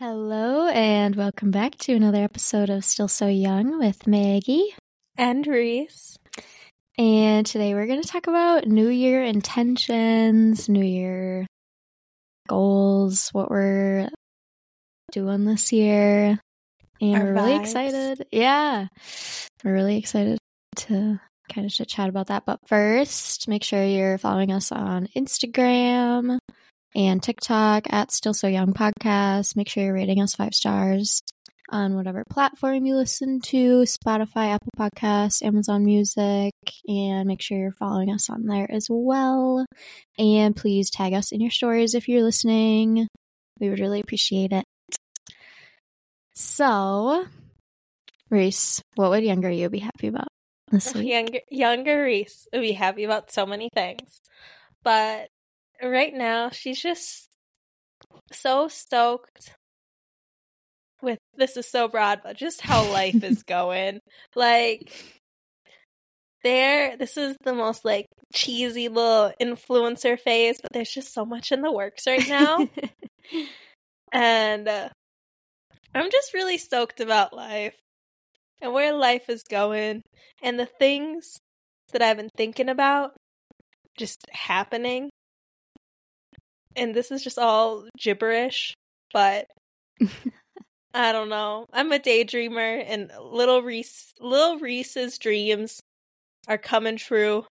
Hello, and welcome back to another episode of Still So Young with Maggie. And Reece. And today we're going to talk about New Year intentions, New Year goals, what we're doing this year. And Our we're really vibes. excited. Yeah. We're really excited to kind of chit chat about that. But first, make sure you're following us on Instagram and TikTok at Still So Young Podcast. Make sure you're rating us five stars on whatever platform you listen to Spotify, Apple Podcasts, Amazon Music, and make sure you're following us on there as well. And please tag us in your stories if you're listening. We would really appreciate it. So, Reece, what would younger you be happy about? Younger, younger Reece would be happy about so many things. But right now, she's just so stoked with this is so broad, but just how life is going. Like, there, this is the most like cheesy little influencer phase, but there's just so much in the works right now. and uh, I'm just really stoked about life and where life is going and the things that I've been thinking about just happening. And this is just all gibberish, but I don't know. I'm a daydreamer and little Reece little Reece's dreams are coming true.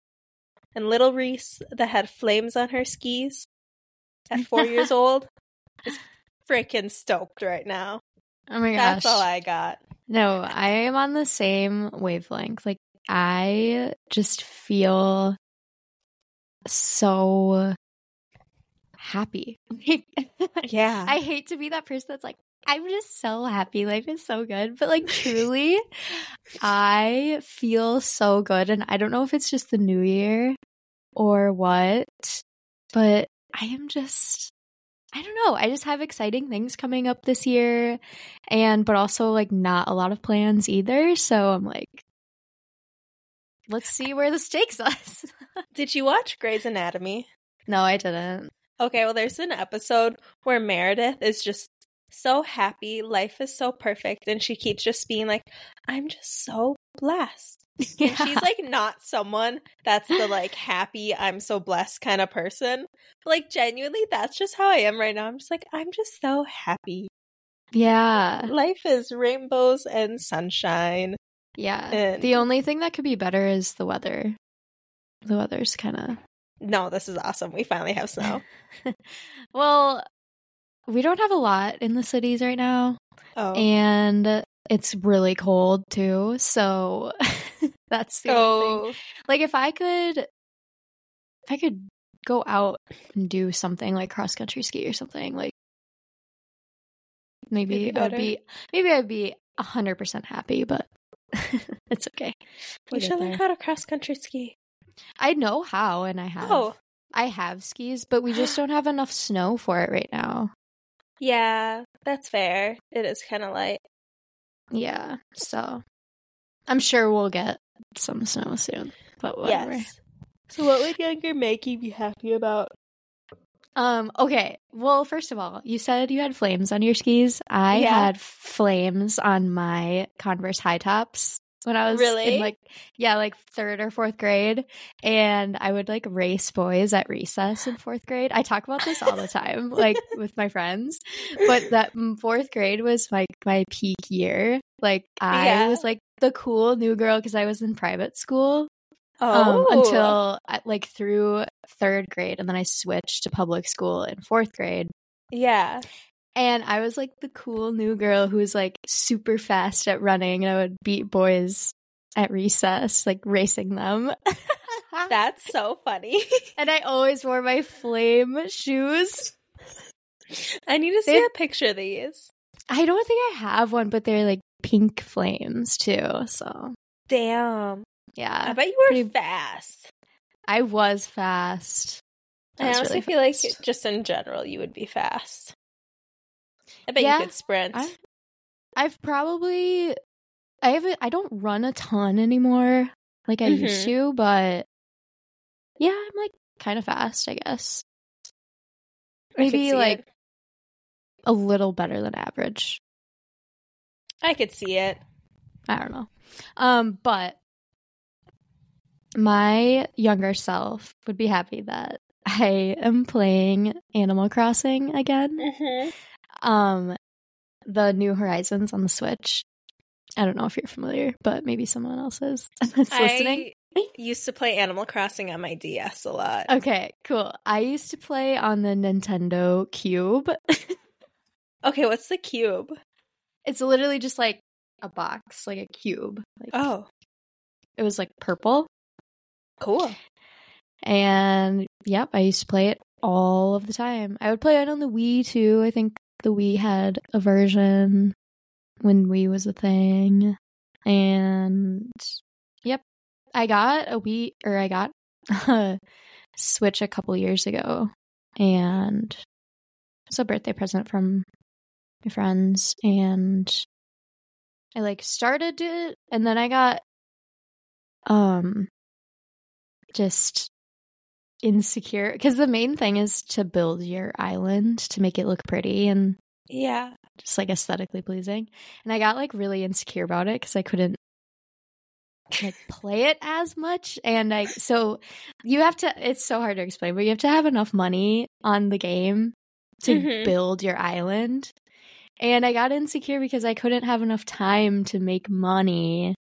And little Reece that had flames on her skis at 4 years old is freaking stoked right now. oh my gosh. That's all I got. No, I am on the same wavelength. Like, I just feel so happy. Yeah. I hate to be that person that's like, I'm just so happy. Life is so good. But, like, truly, I feel so good. And I don't know if it's just the new year or what, but I am just. I don't know. I just have exciting things coming up this year and but also like not a lot of plans either. So I'm like let's see where this takes us. Did you watch Grey's Anatomy? no, I didn't. Okay, well, there's an episode where Meredith is just so happy. Life is so perfect. And she keeps just being like, I'm just so blessed. And she's like not someone that's the like happy, I'm so blessed kind of person. Like, genuinely, that's just how I am right now. I'm just like, I'm just so happy. Yeah. Life is rainbows and sunshine. Yeah. And- the only thing that could be better is the weather. The weather's kind of No, this is awesome. We finally have snow. Well, we don't have a lot in the cities right now Oh. and it's really cold too. So that's the oh. Like if I could if I could go out and do something like cross country ski or something, like maybe It'd I'd be maybe I'd be a hundred percent happy, but it's okay. We should learn how to cross country ski. I know how and I have Oh, I have skis, but we just don't have enough snow for it right now. yeah, that's fair. It is kind of light. Yeah. So I'm sure we'll get some snow soon. But whatever. Yes. So, what would younger Maggie be happy about? Um, okay. Well, first of all, you said you had flames on your skis. I Yeah. had flames on my Converse high tops when I was Really? in like yeah, like third or fourth grade. And I would like race boys at recess in fourth grade. I talk about this all the time, like with my friends. But that mm, fourth grade was like my peak year. Like I Yeah. was like the cool new girl because I was in private school Oh, um, until like through third grade, and then I switched to public school in fourth grade. yeah. And I was like the cool new girl who was like super fast at running, and I would beat boys at recess, like racing them. That's so funny. and I always wore my flame shoes. I need to see They- a picture of these. I don't think I have one, but they're like pink flames too. So Damn. yeah, I bet you were pretty- fast. I was fast. I was honestly really feel like just in general you would be fast. I bet Yeah, you could sprint. I, I've probably I haven't I don't run a ton anymore like I used Mhm. to, but yeah, I'm like kind of fast, I guess. Maybe see like it. a little better than average. I could see it. I don't know. Um, but my younger self would be happy that I am playing Animal Crossing again. Mm-hmm. Um, the New Horizons on the Switch. I don't know if you're familiar, but maybe someone else is that's listening. I used to play Animal Crossing on my DS a lot. Okay, cool. I used to play on the Nintendo Cube. Okay, what's the cube? it's literally just like a box, like a cube. Like Oh, it was like purple. cool. And yep, I used to play it all of the time. I would play it on the Wii too. I think the Wii had a version when Wii was a thing. And yep, I got a Wii or I got a Switch a couple years ago. And it's a birthday present from my friends. And I like started it and then I got um just insecure because the main thing is to build your island to make it look pretty and Yeah. just like aesthetically pleasing. And I got like really insecure about it because I couldn't like play it as much. And I so you have to it's so hard to explain, but you have to have enough money on the game to Mhm. build your island. And I got insecure because I couldn't have enough time to make money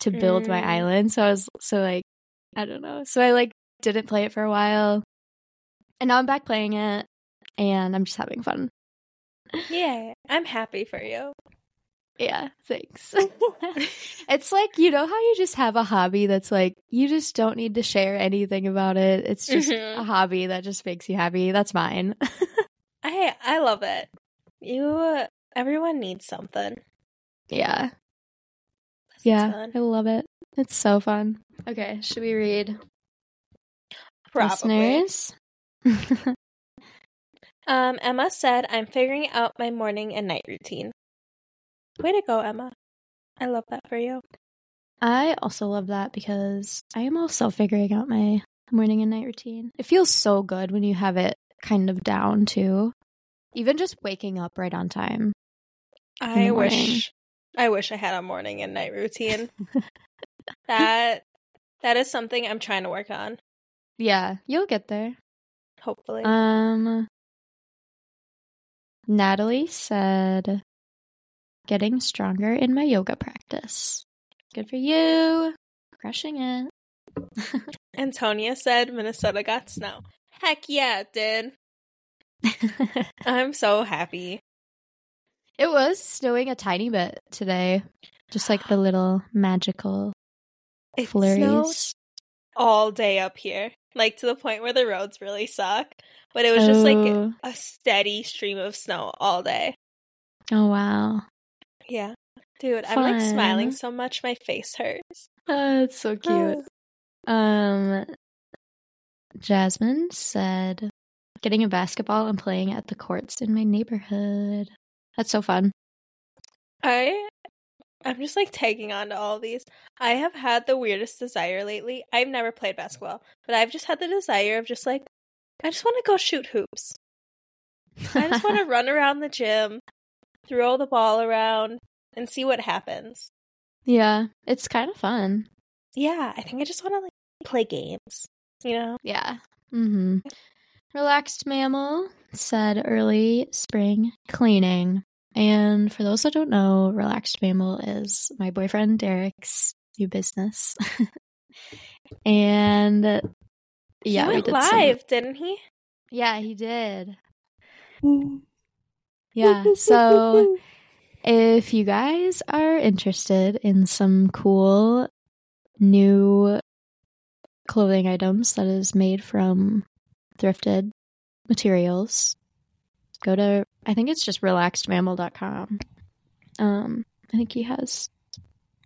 to build my Mm. island. So I was so like I don't know. So I like didn't play it for a while. And now I'm back playing it and I'm just having fun. Yeah. I'm happy for you. Yeah, thanks. it's like, you know how you just have a hobby that's like, you just don't need to share anything about it. It's just Mhm. a hobby that just makes you happy. That's mine. I I love it. You everyone needs something. yeah. That's Yeah. fun. I love it. It's so fun. Okay, should we read Probably. listeners? Um, Emma said, I'm figuring out my morning and night routine. Way to go, Emma. I love that for you. I also love that because I am also figuring out my morning and night routine. It feels so good when you have it kind of down too. Even just waking up right on time. I wish I wish I had a morning and night routine. that that is something I'm trying to work on, Yeah, you'll get there. hopefully. Um Natalie said getting stronger in my yoga practice. Good for you. Crushing it. Antonia said Minnesota got snow. Heck yeah, it did. I'm so happy. it was snowing a tiny bit today. Just like the little magical It flurries. All day up here. Like to the point where the roads really suck. But it was just like Oh. a steady stream of snow all day. Oh wow. Yeah. Dude, I'm like smiling so much my face hurts. Oh, it's so cute. Um Jasmine said getting a basketball and playing at the courts in my neighborhood. That's so fun. I I'm just like tagging on to all these. I have had the weirdest desire lately. I've never played basketball, but I've just had the desire of just like I just want to go shoot hoops. I just want to run around the gym, throw the ball around, and see what happens. Yeah, it's kind of fun. Yeah, I think I just want to like play games. You know? Yeah. Mm-hmm. Relaxed Mammal said early spring cleaning. And for those that don't know, Relaxed Mammal is my boyfriend Derek's new business. and yeah, he we went did some- live, didn't he? yeah, he did. Yeah. So if you guys are interested in some cool new clothing items that is made from thrifted materials, go to I think it's just relaxedmammal.com. Um I think he has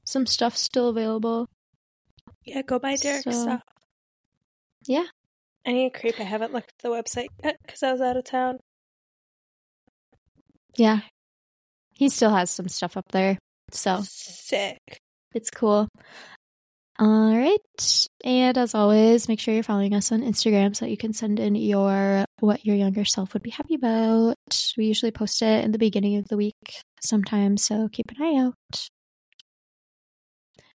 some stuff still available. Yeah, go buy Derek's So- stuff. Yeah. I need a creep. I haven't looked at the website yet because I was out of town. Yeah. He still has some stuff up there. So Sick. it's cool. All right. And as always, make sure you're following us on Instagram so that you can send in your what your younger self would be happy about. We usually post it in the beginning of the week sometimes, so keep an eye out.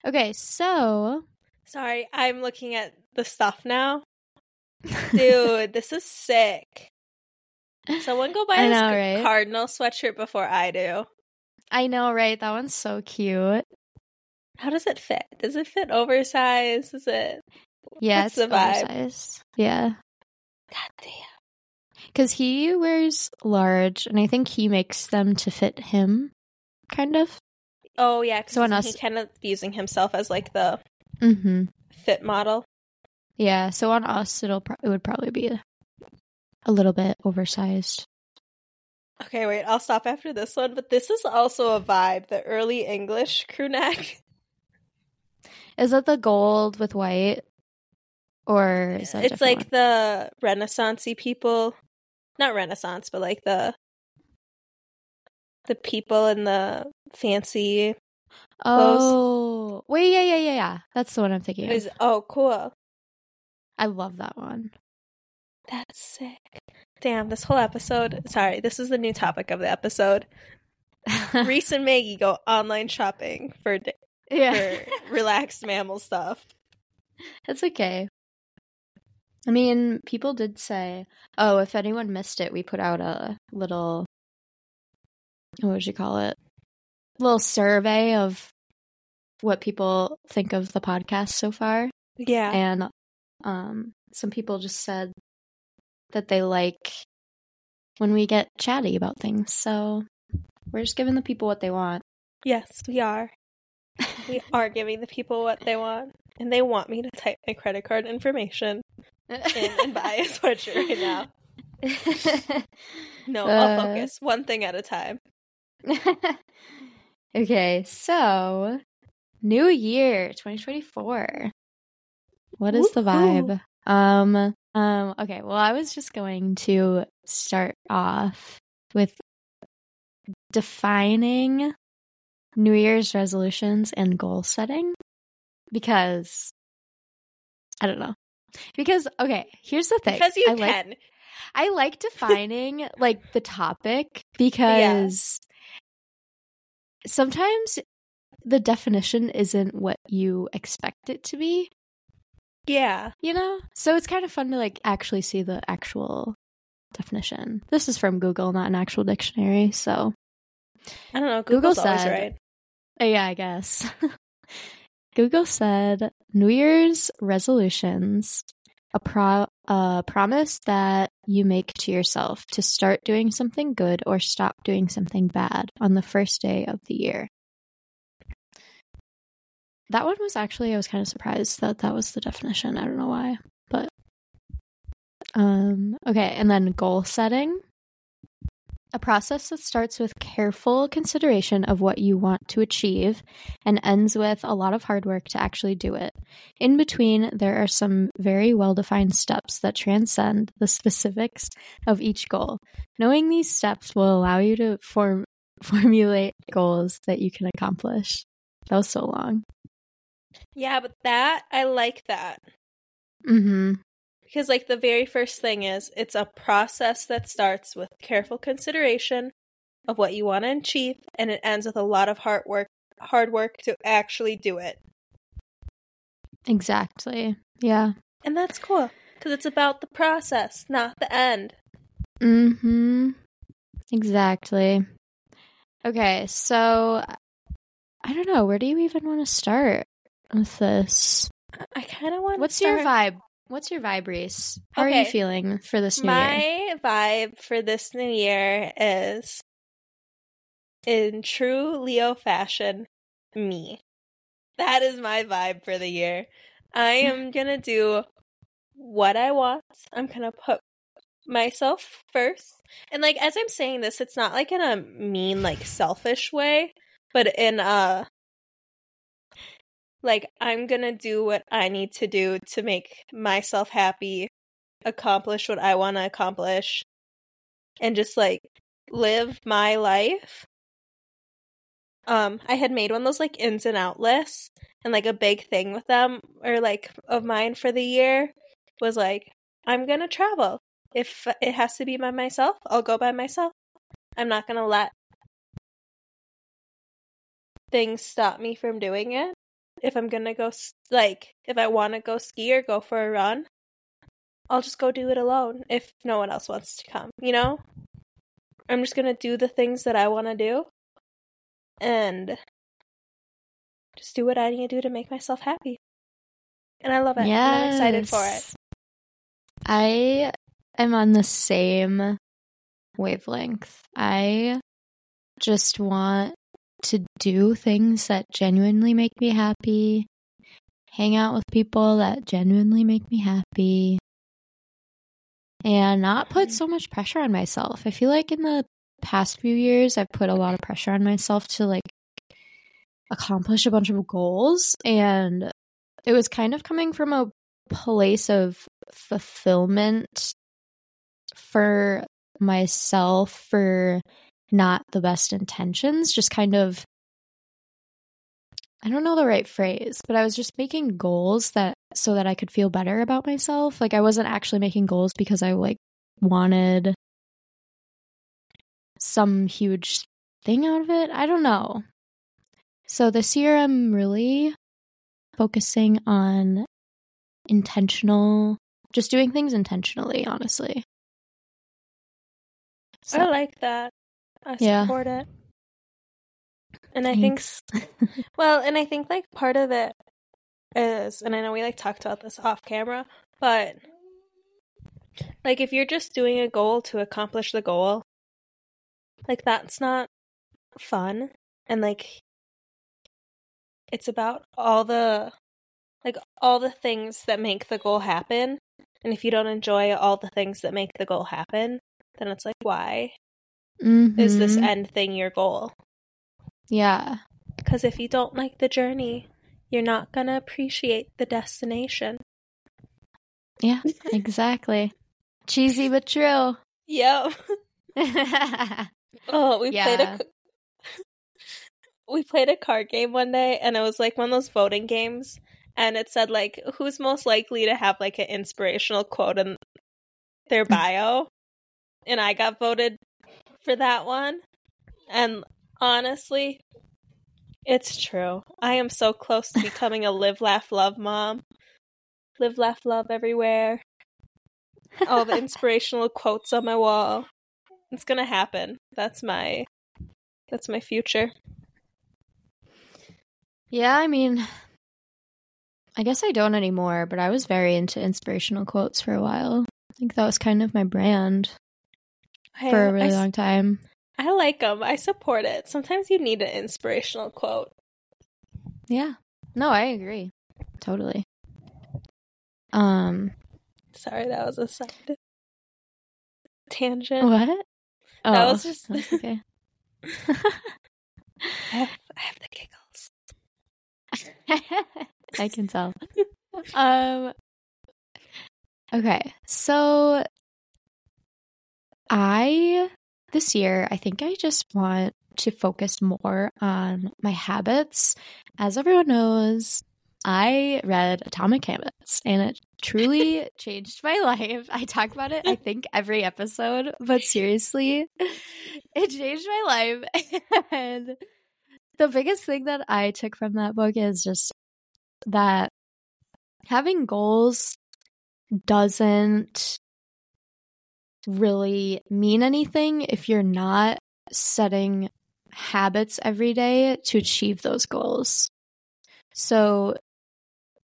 Okay, so Sorry, I'm looking at the stuff now. Dude, this is sick. Someone go buy I this know, right? cardinal sweatshirt before I do. I know, right? That one's so cute. How does it fit? Does it fit oversized? Is it? Yeah, What's it's oversized. Yeah. God damn. Because he wears large, and I think he makes them to fit him, kind of. Oh yeah, 'cause So on us- he kind of using himself as like the Mm-hmm. fit model. Yeah, so on us, it'll pro- it would probably be a, a little bit oversized. Okay, wait, I'll stop after this one. But this is also a vibe. The early English crew neck. Is it the gold with white, or is that It's like different the Renaissancey people, not Renaissance, but like the the people in the fancy. one? Oh, wait, yeah, yeah, yeah, yeah. That's the one I'm thinking oh cool. I love that one. That's sick. Damn, this whole episode. Sorry, this is the new topic of the episode. Reece and Maggie go online shopping for yeah, relaxed mammal stuff. it's okay. I mean, people did say, "Oh, if anyone missed it, we put out a little what would you call it? little survey of what people think of the podcast so far." Yeah. and um some people just said that they like when we get chatty about things so we're just giving the people what they want Yes, we are. We are giving the people what they want, and they want me to type my credit card information in and buy a sweatshirt right now. No, I'll Uh. focus one thing at a time. okay so new year 2024 what is the vibe um um okay well i was just going to start off with defining new year's resolutions and goal setting because i don't know because okay here's the thing Because you I like can. I like defining like the topic because sometimes the definition isn't what you expect it to be, Yeah. you know? So it's kind of fun to like actually see the actual definition. This is from Google, not an actual dictionary, so I don't know. Google Google's always said- right. Yeah, I guess. Google said New Year's resolutions a pro a promise that you make to yourself to start doing something good or stop doing something bad on the first day of the year. That one was actually I was kind of surprised that that was the definition. I don't know why, but um okay, and then goal setting a process that starts with careful consideration of what you want to achieve and ends with a lot of hard work to actually do it. In between, there are some very well defined steps that transcend the specifics of each goal. Knowing these steps will allow you to form formulate goals that you can accomplish. That was so long. Yeah, but that I like that Mm-hmm. Because like the very first thing is it's a process that starts with careful consideration of what you want to achieve, and it ends with a lot of hard work. Hard work to actually do it, Exactly. Yeah. and that's cool because it's about the process, not the end. Mm-hmm. Exactly. Okay, so I don't know. Where do you even want to start with this? I kind of want. What's your vibe? What's your vibe, Reece? How are you feeling for this new year? My vibe for this new year is in true Leo fashion, me. That is my vibe for the year. I am gonna do what I want. I'm gonna put myself first. And like as I'm saying this, it's not like in a mean, like selfish way, but in a like I'm gonna do what I need to do to make myself happy, accomplish what I want to accomplish, and just like live my life. Um, I had made one of those like ins and out lists, And like a big thing with them or like of mine for the year was like, I'm going to travel. If it has to be by myself, I'll go by myself. I'm not going to let things stop me from doing it. If I'm to go, like, if I want to go ski or go for a run, I'll just go do it alone if no one else wants to come, you know? I'm just going to do the things that I want to do and just do what I need to do to make myself happy. And I love it. I'm excited for it. I am on the same wavelength. I just want to do things that genuinely make me happy, hang out with people that genuinely make me happy, and not put so much pressure on myself. I feel like in the past few years, I've put a lot of pressure on myself to like accomplish a bunch of goals. And it was kind of coming from a place of fulfillment for myself for not the best intentions, just kind of I don't know the right phrase, but I was just making goals that so that I could feel better about myself. Like I wasn't actually making goals because I like wanted some huge thing out of it. I don't know. So this year I'm really focusing on intentional just doing things intentionally, honestly. So, I like that. I support yeah. it. And I think, well, and I think like part of it is, and I know we like talked about this off camera, but like if you're just doing a goal to accomplish the goal, like that's not fun. And like it's about all the like all the things that make the goal happen. And if you don't enjoy all the things that make the goal happen, then it's like why mm-hmm. is this mm-hmm. end thing your goal? Yeah. Because if you don't like the journey, you're not going to appreciate the destination. Yeah, exactly. Cheesy but true. Yep. oh, we yeah. played a we played a card game one day and it was like one of those voting games and it said like who's most likely to have like an inspirational quote in their bio and I got voted for that one. And honestly, it's true. I am so close to becoming a live, laugh, love mom. Live, laugh, love everywhere. All the inspirational quotes on my wall. It's gonna happen. That's my that's my future. Yeah, I mean I guess I don't anymore, but I was very into inspirational quotes for a while. I think that was kind of my brand for a really I, long time. I like them. I support it. Sometimes you need an inspirational quote. Yeah. No, I agree. Totally. Um sorry that was a side tangent. What? Oh, that was just okay. I, have, I have the giggles. I can tell. um Okay. So I this year, I think I just want to focus more on my habits. As everyone knows, I read Atomic Habits and it truly changed my life. I talk about it, I think, every episode, but seriously, it changed my life. and the biggest thing that I took from that book is just that having goals doesn't really mean anything if you're not setting habits every day to achieve those goals. So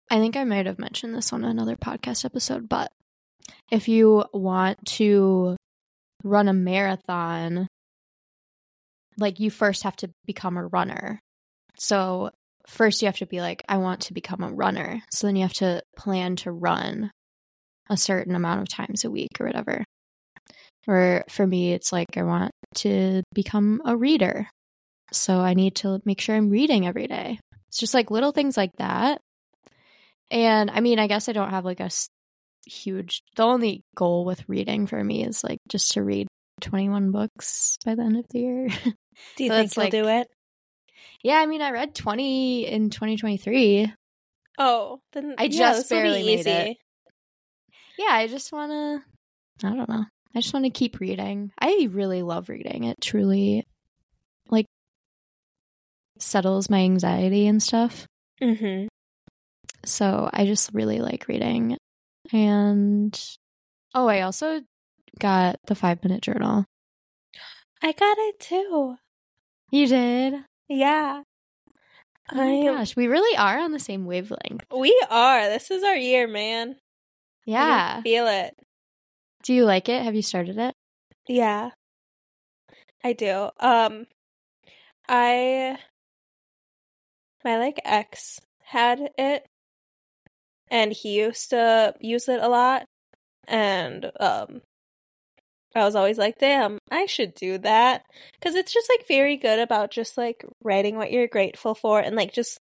I think I might have mentioned this on another podcast episode, but if you want to run a marathon, like you first have to become a runner. So first you have to be like, I want to become a runner. So then you have to plan to run a certain amount of times a week or whatever. Or for me, it's like I want to become a reader. So I need to make sure I'm reading every day. It's just like little things like that. And I mean, I guess I don't have like a huge, the only goal with reading for me is like just to read 21 books by the end of the year. Do you so think you'll like, do it? Yeah, I mean, I read 20 in 2023. Oh, then I yeah, just this will be barely made easy. it. Yeah, I just want to, I don't know. I just want to keep reading. I really love reading. It truly, like, settles my anxiety and stuff. Mm-hmm. So I just really like reading. And, oh, I also got the five minute journal. I got it too. You did? Yeah. Oh my am- gosh, we really are on the same wavelength. We are. This is our year, man. Yeah. feel it. Do you like it? Have you started it? Yeah. I do. Um I my like ex had it and he used to use it a lot and um I was always like, "Damn, I should do that." Cuz it's just like very good about just like writing what you're grateful for and like just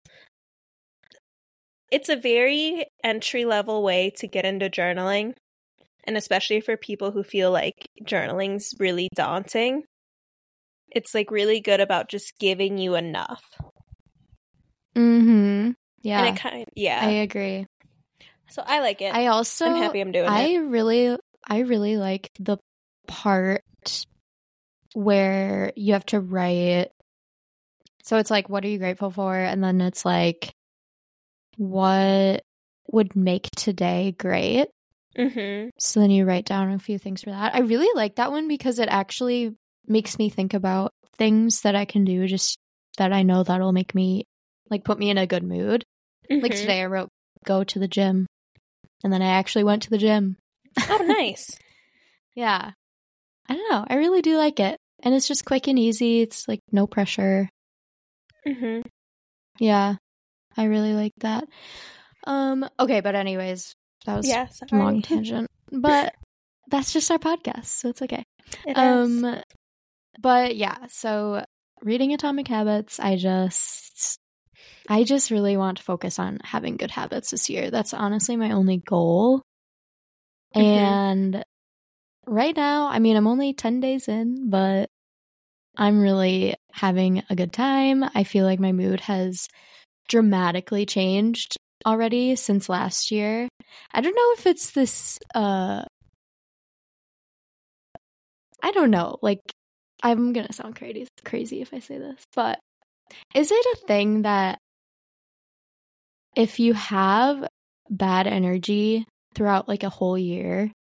it's a very entry level way to get into journaling and especially for people who feel like journaling's really daunting it's like really good about just giving you enough. Mm-hmm. Yeah. and it kind yeah. I agree. so i like it. I also i'm happy i'm doing I it. i really I really like the part where you have to write. So it's like what are you grateful for? And then it's like what would make today great mm-hmm. so then you write down a few things for that. I really like that one because it actually makes me think about things that i can do just that i know that'll make me like put me in a good mood. Like Mhm. today i wrote go to the gym and then i actually went to the gym. Oh nice. Yeah. I don't know. I really do like it and it's just quick and easy. It's like no pressure. Mm-hmm. yeah. I really like that. Um okay but anyways that was yeah a long tangent but that's just our podcast so it's okay. It is. um but yeah so reading atomic habits i just i just really want to focus on having good habits this year. That's honestly my only goal. Mhm. and right now i mean i'm only 10 days in but i'm really having a good time. I feel like my mood has dramatically changed already since last year i don't know if it's this uh I don't know. Like, I'm gonna sound crazy, crazy if I say this, but is it a thing that if you have bad energy throughout like a whole year,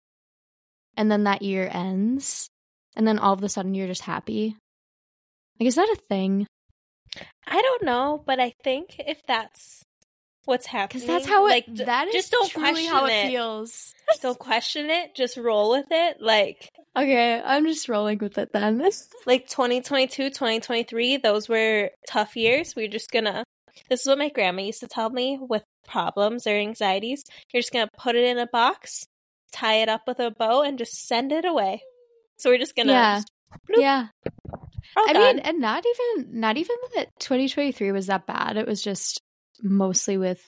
and then that year ends, and then all of a sudden you're just happy? Like, is that a thing? i don't know but i think if that's what's happening Because that's how it. like that is just don't truly question how it, it feels. don't question it just roll with it like Okay, I'm just rolling with it then. like 2022 2023 those were tough years we're just gonna this is what my grandma used to tell me with problems or anxieties you're just gonna put it in a box tie it up with a bow and just send it away so we're just gonna Yeah. just, yeah. I mean, and not even not even that 2023 was that bad. It was just mostly with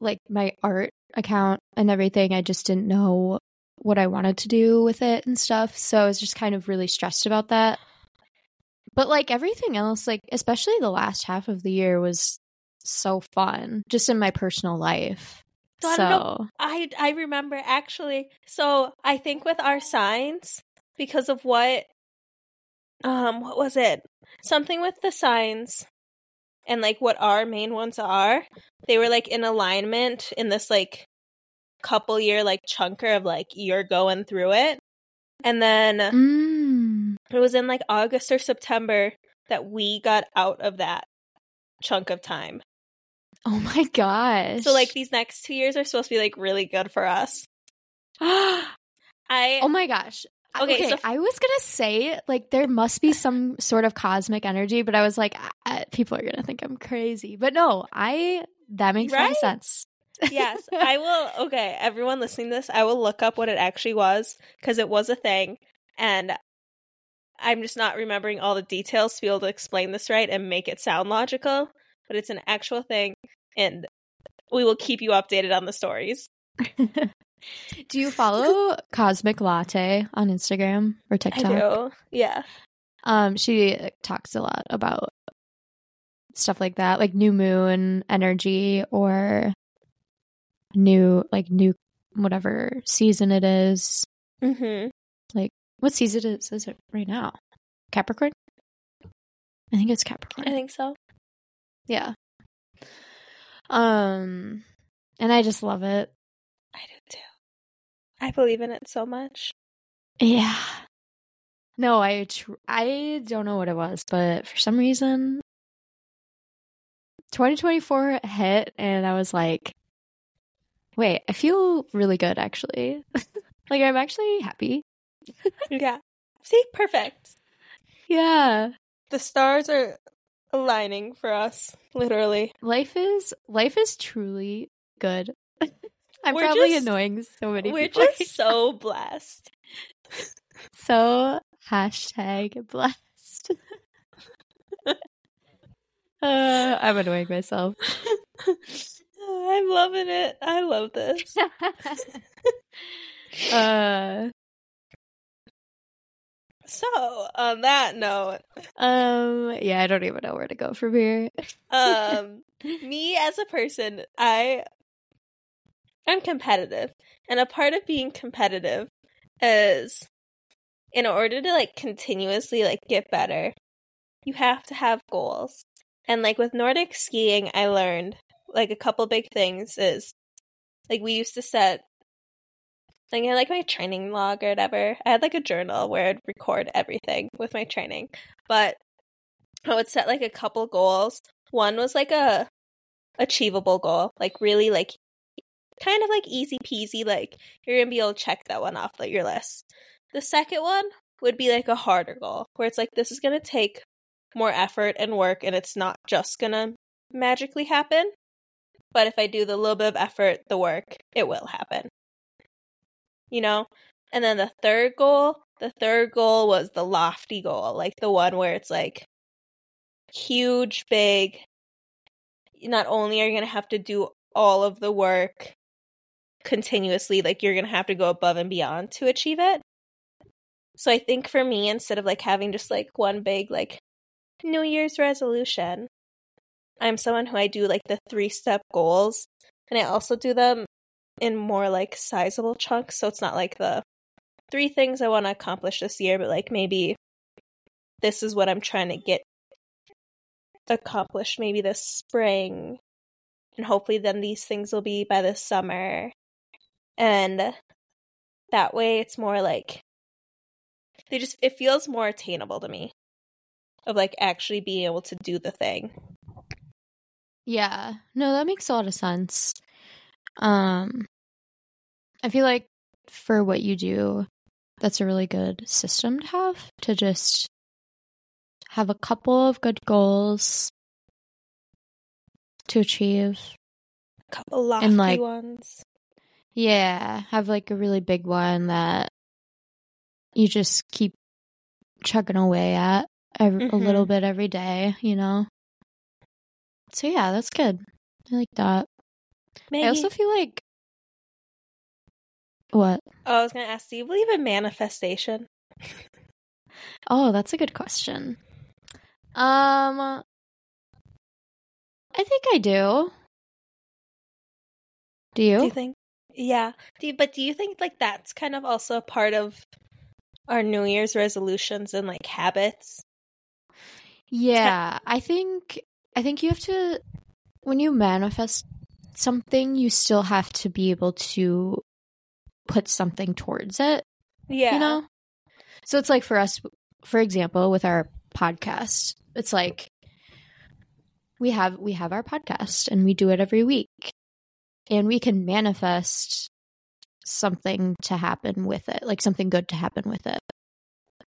like my art account and everything. I just didn't know what I wanted to do with it and stuff. So I was just kind of really stressed about that. But like everything else, like especially the last half of the year was so fun just in my personal life. So I don't know. I I remember actually. So I think with our signs, because of what, um, what was it? Something with the signs, and like what our main ones are. They were like in alignment in this like couple year like chunker of like you're going through it, and then Mm. it was in like August or September that we got out of that chunk of time. Oh my gosh. So like these next two years are supposed to be like really good for us. I Oh my gosh. Okay, Okay, so- I was gonna say like there must be some sort of cosmic energy, but I was like, I, people are gonna think I'm crazy. But no, I that makes Right? sense. yes, I will. Okay, everyone listening to this, I will look up what it actually was because it was a thing, and I'm just not remembering all the details to be able to explain this right and make it sound logical. But it's an actual thing, and we will keep you updated on the stories. Do you follow Cosmic Latte on Instagram or I TikTok? do. Yeah. Um, she talks a lot about stuff like that, like new moon energy or new like new whatever season it is. Mm-hmm. Like what season is, is it right now? Capricorn? I think it's Capricorn. I think so. Yeah. Um and I just love it. I do too. I believe in it so much. Yeah. No, I tr- I don't know what it was, but for some reason 2024 hit and I was like wait, I feel really good actually. like I'm actually happy. Yeah. See, perfect. Yeah. The stars are aligning for us, literally. Life is life is truly good. I'm We're probably just- annoying so many people. We're just so blessed. so hashtag blessed. uh, I'm annoying myself. I'm loving it. I love this. uh, So, on that note, um, yeah, I don't even know where to go from here. um, me as a person, I I'm competitive, and a part of being competitive is in order to like continuously like get better, you have to have goals. And like with Nordic skiing, I learned like a couple big things is like we used to set like I like my training log or whatever. I had like a journal where I'd record everything with my training. But I would set like a couple goals. One was like a achievable goal, like really like kind of like easy peasy, like you're gonna be able to check that one off your list. The second one would be like a harder goal, where it's like this is gonna take more effort and work and it's not just gonna magically happen. But if I do the little bit of effort, the work, it will happen. You know? And then the third goal, the third goal was the lofty goal, like the one where it's like huge, big. Not only are you going to have to do all of the work continuously, like you're going to have to go above and beyond to achieve it. So I think for me, instead of like having just like one big, like New Year's resolution, I'm someone who I do like the three step goals and I also do them in more like sizable chunks. So it's not like the three things I want to accomplish this year, but like maybe this is what I'm trying to get accomplished maybe this spring. And hopefully then these things will be by the summer. And that way it's more like they just it feels more attainable to me of like actually being able to do the thing. Yeah. No, that makes a lot of sense. Um I feel like for what you do, that's a really good system to have to just have a couple of good goals to achieve. A couple lofty And, like, ones. Yeah, have like a really big one that you just keep chugging away at ev- a little Mhm. bit every day, you know? So yeah, that's good. I like that. I also feel like what? oh, I was gonna ask, do you believe in manifestation? Oh, that's a good question. Um I think I do. Do you? Do you think? Yeah. Do you, but do you think like that's kind of also a part of our New Year's resolutions and like habits? Yeah, I think I think you have to when you manifest something, you still have to be able to put something towards it, Yeah. you know? So it's like for us for example with our podcast, it's like we have we have our podcast and we do it every week. And we can manifest something to happen with it, like something good to happen with it.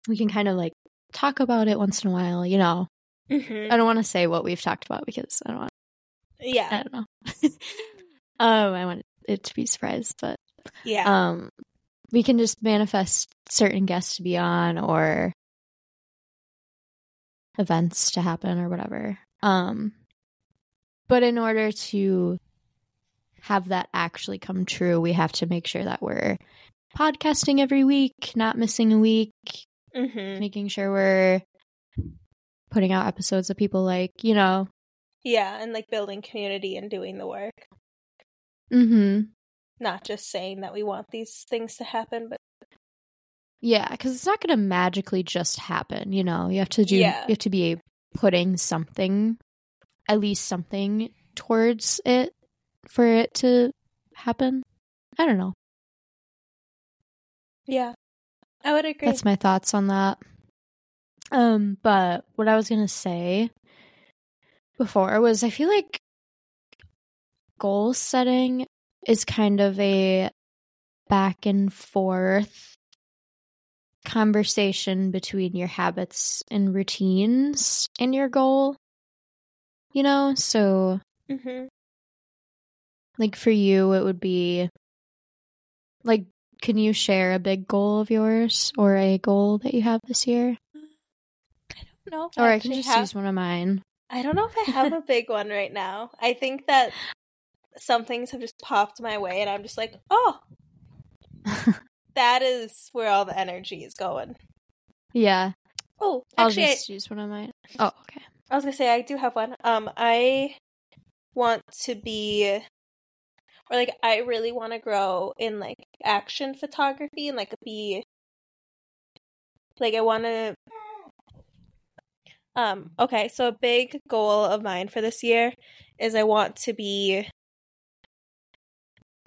We can kind of like talk about it once in a while, you know. Mhm. I don't want to say what we've talked about because I don't want. Yeah, I don't know. um, I want it to be a surprise, but Yeah. um, we can just manifest certain guests to be on or events to happen or whatever. Um, but in order to have that actually come true, we have to make sure that we're podcasting every week, not missing a week, hmm making sure we're putting out episodes that people like, you know, Yeah, and like building community and doing the work. Mm-hmm. Not just saying that we want these things to happen, but Yeah, because it's not going to magically just happen. You know, you have to do. Yeah. You have to be putting something, at least something, towards it for it to happen. I don't know. yeah. I would agree. That's my thoughts on that. Um, but what I was gonna say before was I feel like goal setting is kind of a back and forth conversation between your habits and routines and your goal. You know, so hmm like for you it would be like can you share a big goal of yours or a goal that you have this year? No, Or I can just have- use one of mine. I don't know if I have a big one right now. I think that some things have just popped my way, and I'm just like, oh, that is where all the energy is going. yeah. Oh, I'll actually, I- just use one of mine. Oh, okay. I was gonna say I do have one. Um, I want to be, or like, I really want to grow in like action photography and like be, like, I want to. Um. Okay, so a big goal of mine for this year is I want to be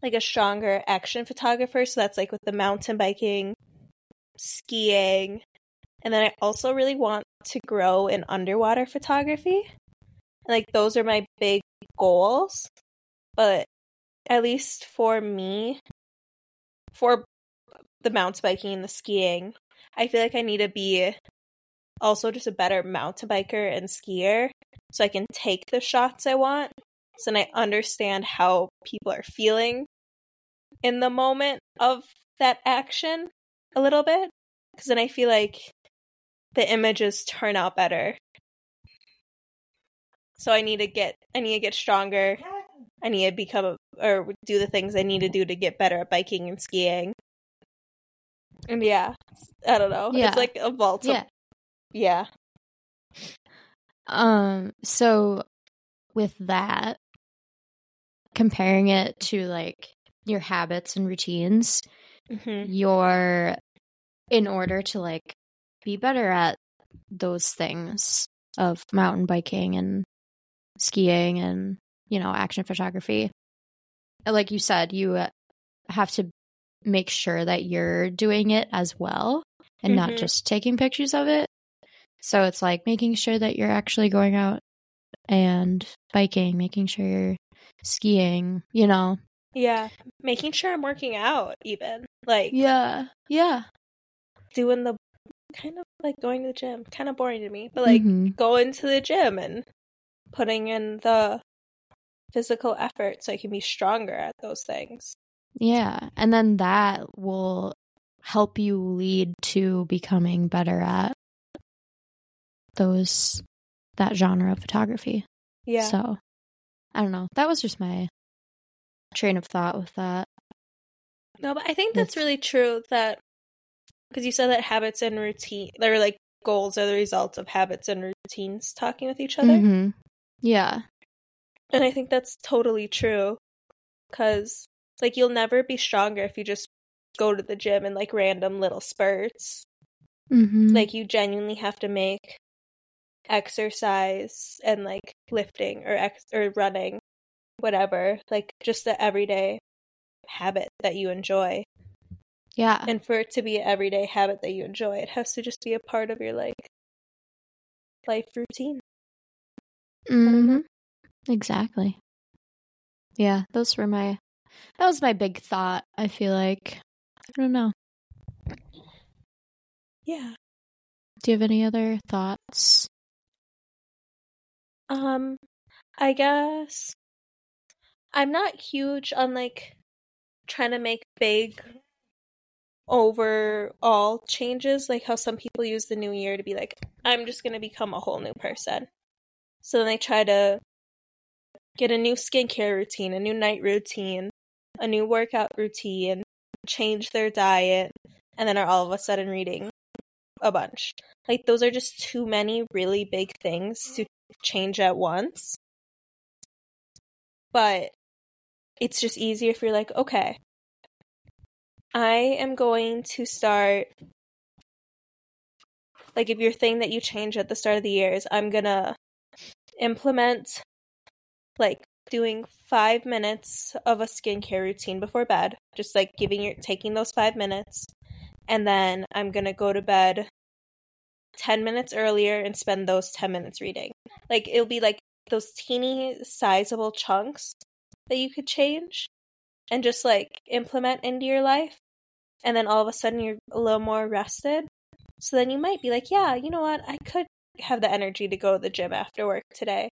like a stronger action photographer. So that's like with the mountain biking, skiing, and then I also really want to grow in underwater photography. Like those are my big goals. But at least for me, for the mountain biking and the skiing, I feel like I need to be also just a better mountain biker and skier so I can take the shots I want. So then I understand how people are feeling in the moment of that action a little bit. Because then I feel like the images turn out better. So I need to get I need to get stronger. I need to become a, or do the things I need to do to get better at biking and skiing. And yeah, I don't know. Yeah. It's like a vault. Yeah. Yeah. Um so with that comparing it to like your habits and routines, hmm your in order to like be better at those things of mountain biking and skiing and you know action photography like you said you uh, have to make sure that you're doing it as well and not Mhm. just taking pictures of it so it's like making sure that you're actually going out and biking making sure you're skiing you know Yeah. Making sure I'm working out, even. Like, yeah yeah doing the kind of like going to the gym. Kind of boring to me, but like Mhm. going to the gym and putting in the physical effort so I can be stronger at those things. Yeah. And then that will help you lead to becoming better at those that genre of photography. Yeah. So I don't know. That was just my train of thought with that. No, but I think that's That's- really true that because you said that habits and routine, they're like goals are the results of habits and routines talking with each other. Mhm. Yeah. And I think that's totally true because like you'll never be stronger if you just go to the gym in like random little spurts. Mhm. Like you genuinely have to make exercise and like lifting or ex- or running whatever like just the everyday habit that you enjoy yeah. and for it to be an everyday habit that you enjoy it has to just be a part of your like life routine Mhm. Exactly. Yeah, those were my that was my big thought, I feel like. I don't know. yeah Do you have any other thoughts? um i guess i'm not huge on like trying to make big overall changes like how some people use the new year to be like i'm just going to become a whole new person so then they try to get a new skincare routine a new night routine a new workout routine change their diet and then are all of a sudden reading a bunch. Like those are just too many really big things to change at once. But it's just easier if you're like, okay, I am going to start like if your thing that you change at the start of the year is I'm gonna implement like doing five minutes of a skincare routine before bed, just like giving your taking those five minutes, and then I'm gonna go to bed ten minutes earlier and spend those ten minutes reading. Like it'll be like those teeny sizable chunks that you could change and just like implement into your life. And then all of a sudden you're a little more rested. So then you might be like, yeah, you know what? I could have the energy to go to the gym after work today.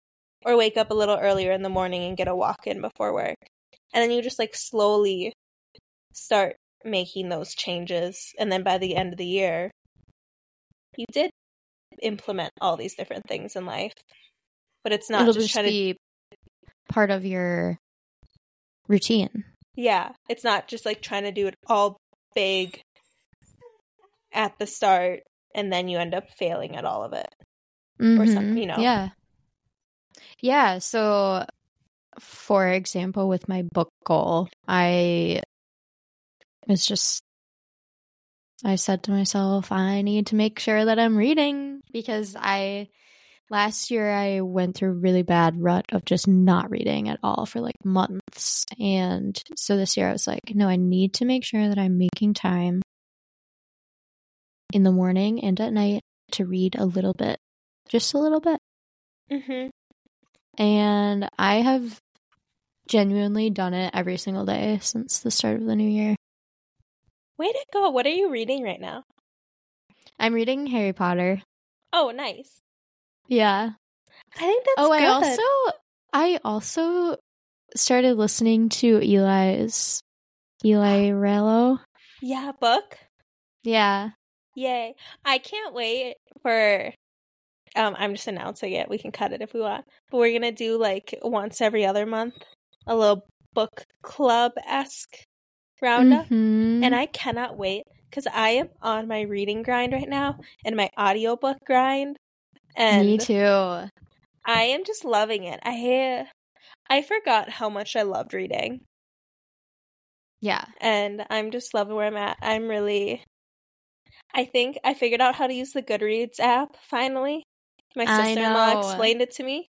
Or wake up a little earlier in the morning and get a walk in before work. And then you just like slowly start making those changes. And then by the end of the year, you did implement all these different things in life. But it's not It'll just just trying to be part of your routine. Yeah, it's not just like trying to do it all big at the start and then you end up failing at all of it. Or some- Mhm. you know. Yeah. Yeah. So, for example, with my book goal, I was just, I said to myself, I need to make sure that I'm reading because I, last year, I went through a really bad rut of just not reading at all for like months. And so this year I was like, no, I need to make sure that I'm making time in the morning and at night to read a little bit, just a little bit. Mhm. And I have genuinely done it every single day since the start of the new year. Way to go. What are you reading right now? I'm reading Harry Potter. Oh, nice. Yeah. I think that's oh, good. I also I also started listening to Eli's Eli Rallo. Yeah, book. Yeah. Yay. I can't wait for um I'm just announcing it. We can cut it if we want. But we're gonna do like once every other month a little book club esque roundup. Mhm. And I cannot wait because I am on my reading grind right now and my audiobook grind. And Me too. I am just loving it. I I forgot how much I loved reading. Yeah. And I'm just loving where I'm at. I'm really I think I figured out how to use the Goodreads app finally. My sister in law explained it to me.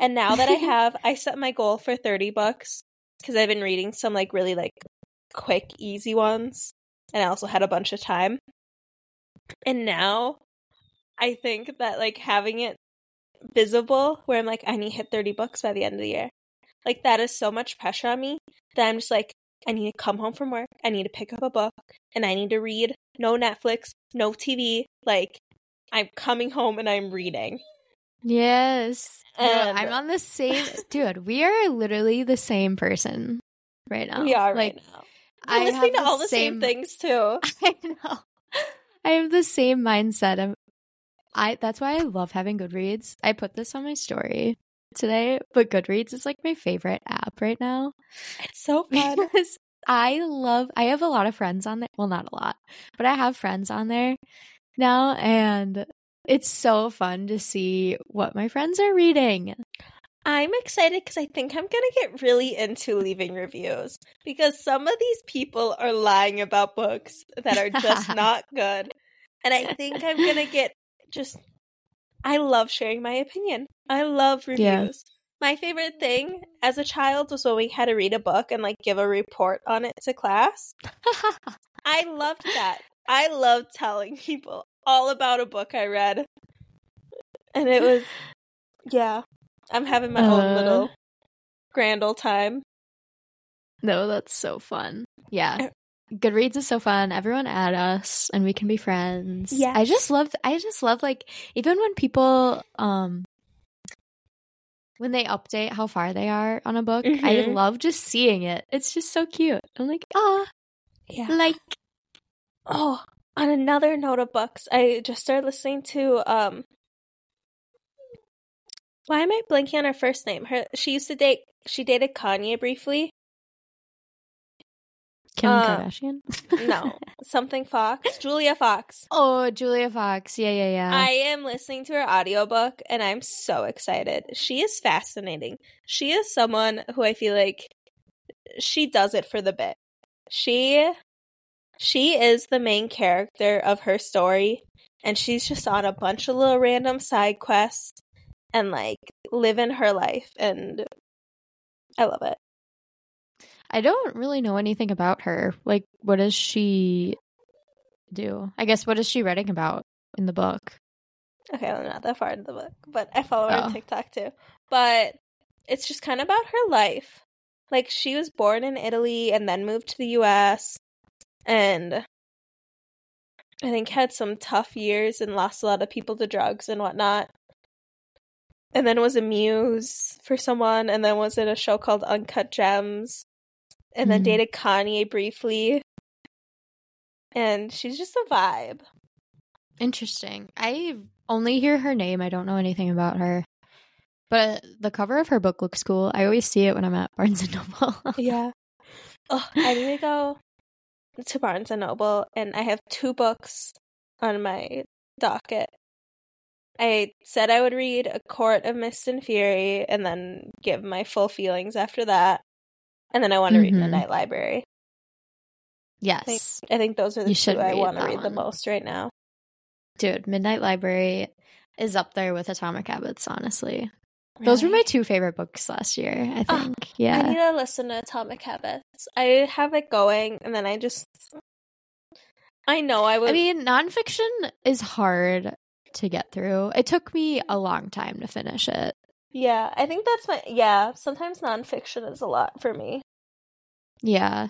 And now that I have I set my goal for 30 books because I've been reading some like really like quick, easy ones. And I also had a bunch of time. And now I think that like having it visible where I'm like, I need to hit 30 books by the end of the year. Like that is so much pressure on me that I'm just like, I need to come home from work. I need to pick up a book and I need to read. No Netflix, no TV. Like I'm coming home and I'm reading. Yes. No, And- I'm on the same dude, we are literally the same person right now. we are like right now. I We're listening to all the same things too. I know. I have the same mindset. I'm, I that's why I love having Goodreads. I put this on my story today, but Goodreads is like my favorite app right now It's so fun. because I love. I have a lot of friends on there. Well, not a lot, but I have friends on there now, and it's so fun to see what my friends are reading. I'm excited because I think I'm gonna get really into leaving reviews because some of these people are lying about books that are just not good. And I think I'm gonna get just I love sharing my opinion. I love reviews. Yeah. My favorite thing as a child was when we had to read a book and like give a report on it to class. I loved that. I love telling people all about a book I read. And it was yeah. I'm having my own Uh. little grand old time. no, that's so fun. Yeah. Goodreads is so fun. Everyone add us and we can be friends. Yeah. I just love I just love like even when people um when they update how far they are on a book, I Mhm. love just seeing it. It's just so cute. I'm like, ah, Yeah. like Oh, on another note of books, I just started listening to um Why am I blanking on her first name? Her she used to date she dated Kanye briefly. Kim Uh, Kardashian? No, something Fox. Julia Fox. oh, Julia Fox. Yeah, yeah, yeah. I am listening to her audiobook and I'm so excited. She is fascinating. She is someone who I feel like she does it for the bit. She she is the main character of her story and she's just on a bunch of little random side quests and like living her life and I love it. I don't really know anything about her. Like, what does she do? I guess what is she writing about in the book? Okay, I'm not that far into the book, but I follow her Oh. on TikTok too. But it's just kind of about her life. Like she was born in Italy and then moved to the US and I think had some tough years and lost a lot of people to drugs and whatnot. And then was a muse for someone and then was in a show called Uncut Gems. And then Mhm. dated Kanye briefly. And she's just a vibe. Interesting. I only hear her name. I don't know anything about her. But the cover of her book looks cool. I always see it when I'm at Barnes and Noble. Yeah. Oh, I need to go to Barnes and Noble, and I have two books on my docket. I said I would read A Court of Mist and Fury, and then give my full feelings after that. And then I want to read Mhm. Midnight Library. yes. I think those are the You two I want to read the most right now. Dude, Midnight Library is up there with Atomic Habits, honestly. Those were my two favorite books last year, I Ah, think. I yeah. I need to listen to Atomic Habits. I have it going, and then I just. I know I would. I mean, nonfiction is hard to get through. It took me a long time to finish it. yeah, I think that's my. Yeah, sometimes nonfiction is a lot for me. Yeah.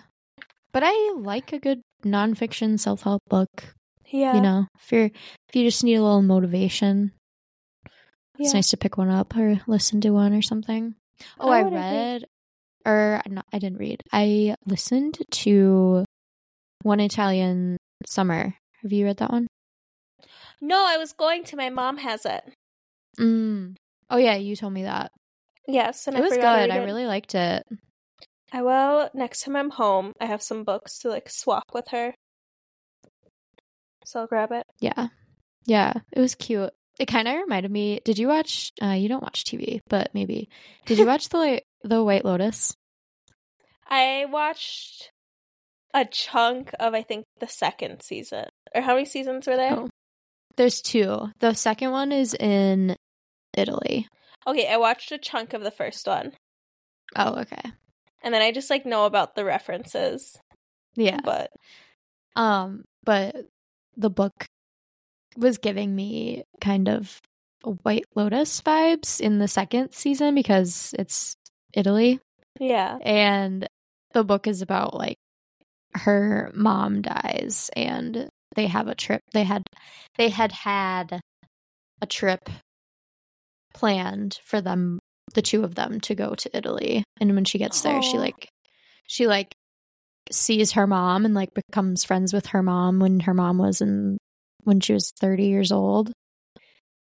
But I like a good nonfiction self help book. Yeah. You know, if you're if you just need a little motivation, it's Yeah. nice to pick one up or listen to one or something. Oh, I I, read- read or not I didn't read. I listened to One Italian Summer. Have you read that one? No, I was going to. My mom has it. Mm. Oh yeah, you told me that. Yes, and it I was good. forgot to read I really liked it. I will next time I'm home. I have some books to like swap with her, so I'll grab it. Yeah. Yeah, it was cute. It kind of reminded me. Did you watch uh you don't watch TV, but maybe. Did you watch the the White Lotus? I watched a chunk of I think the second season. Or how many seasons were there? Oh. There's two. The second one is in Italy. Okay, I watched a chunk of the first one, Oh, okay. and then I just like know about the references. Yeah. But Um, but the book was giving me kind of White Lotus vibes in the second season because it's Italy. Yeah, and the book is about like her mom dies and they have a trip they had they had had a trip planned for them the two of them to go to Italy. And when she gets there she like she like sees her mom and like becomes friends with her mom when her mom was in when she was 30 years old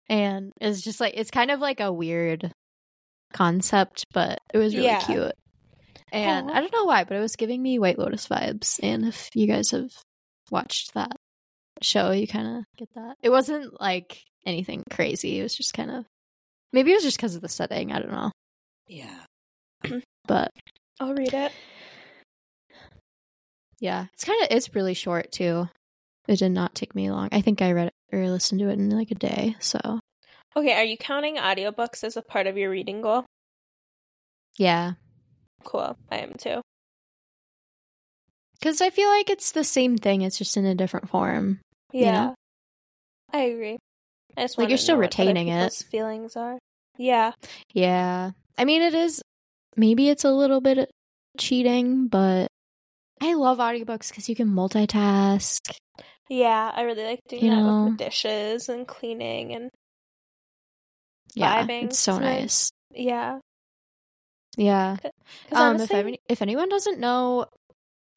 and it's just like it's kind of like a weird concept but it was really Yeah. cute and Aw. i don't know why but it was giving me white lotus vibes and if you guys have watched that show you kind of get that it wasn't like anything crazy it was just kind of maybe it was just because of the setting i don't know yeah. but I'll read it. yeah it's kind of it's really short too it did not take me long i think i read it or listened to it in like a day so Okay, are you counting audiobooks as a part of your reading goal? yeah Cool, I am too. because i feel like it's the same thing it's just in a different form You Yeah, know? I agree. I just Like, you're still know what other retaining it. Feelings are. Yeah, Yeah. I mean, it is, maybe it's a little bit cheating, but I love audiobooks because you can multitask. Yeah. I really like doing You that with the dishes and cleaning and Yeah. Vibing. It's so It's nice. Yeah. yeah. Um, if, any, if anyone doesn't know,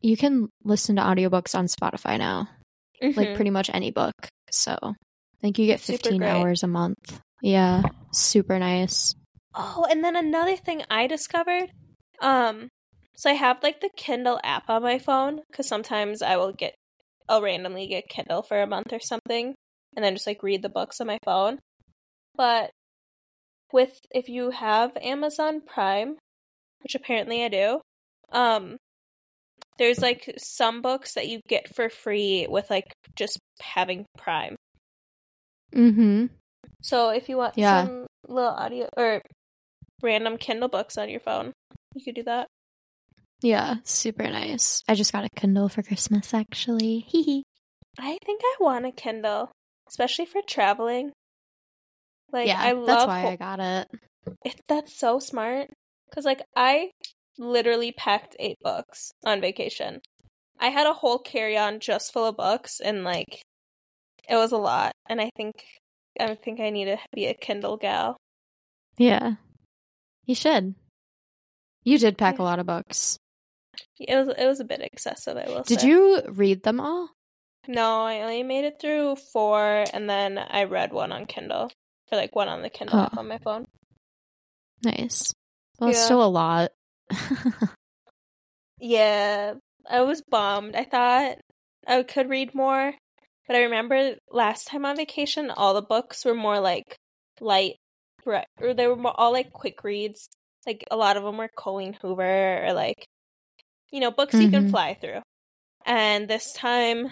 you can listen to audiobooks on Spotify now, like mhm. pretty much any book. So I think you get 15 hours a month. Yeah. Super nice. Oh, and then another thing I discovered. Um, So I have like the Kindle app on my phone because sometimes I will get, I'll randomly get Kindle for a month or something, and then just like read the books on my phone. But with if you have Amazon Prime, which apparently I do, um, there's like some books that you get for free with like just having Prime. Mm-hmm. So if you want Yeah. some little audio or random Kindle books on your phone, you could do that. Yeah, super nice. I just got a Kindle for Christmas actually. Hee hee. I think I want a Kindle, especially for traveling. Like yeah, I love that's why ho- I got it. it, that's so smart because like I literally packed eight books on vacation. I had a whole carry-on just full of books and like it was a lot and I think I think I need to be a Kindle gal. Yeah. You should. You did pack Yeah. a lot of books. It was it was a bit excessive, I will Did say. you read them all? No, I only made it through four and then I read one on Kindle. Or like one on the Kindle Oh. on my phone. Nice. Well, it's still a lot. Yeah, I was bummed. I thought I could read more, but I remember last time on vacation, all the books were more like light, or they were all like quick reads. Like a lot of them were Colleen Hoover or like, you know, books you can Mhm. fly through. And this time,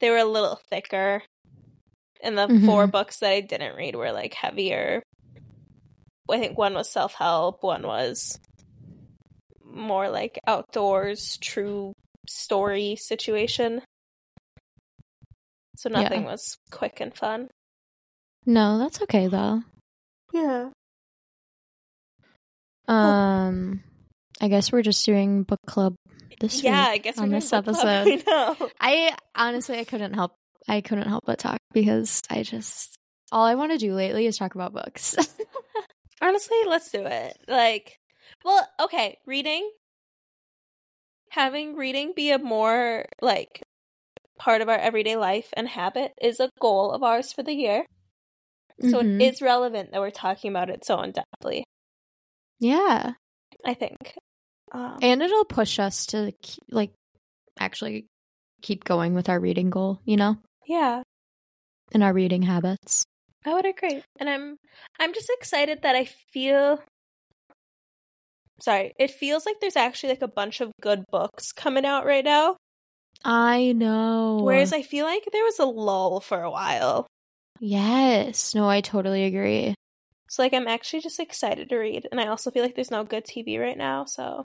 they were a little thicker. And the four Mhm. books that I didn't read were like heavier. I think one was self help, one was more like outdoors, true story situation. So Yeah. nothing was quick and fun. no, that's okay though. Yeah. Um, I guess we're just doing book club this week. Yeah, I guess on we're this book club. episode. I know. I honestly I couldn't help I couldn't help but talk because I just all I want to do lately is talk about books. Honestly, let's do it. Like, well, okay, reading. Having reading be a more like part of our everyday life and habit is a goal of ours for the year. So Mhm. it is relevant that we're talking about it so in depthly. yeah. I think. Um, And it'll push us to ke- like actually keep going with our reading goal, you know, yeah, and our reading habits. I would agree. And I'm I'm just excited that I feel sorry, it feels like there's actually like a bunch of good books coming out right now. I know. Whereas I feel like there was a lull for a while. yes, no, I totally agree. So like I'm actually just excited to read. And I also feel like there's no good TV right now, so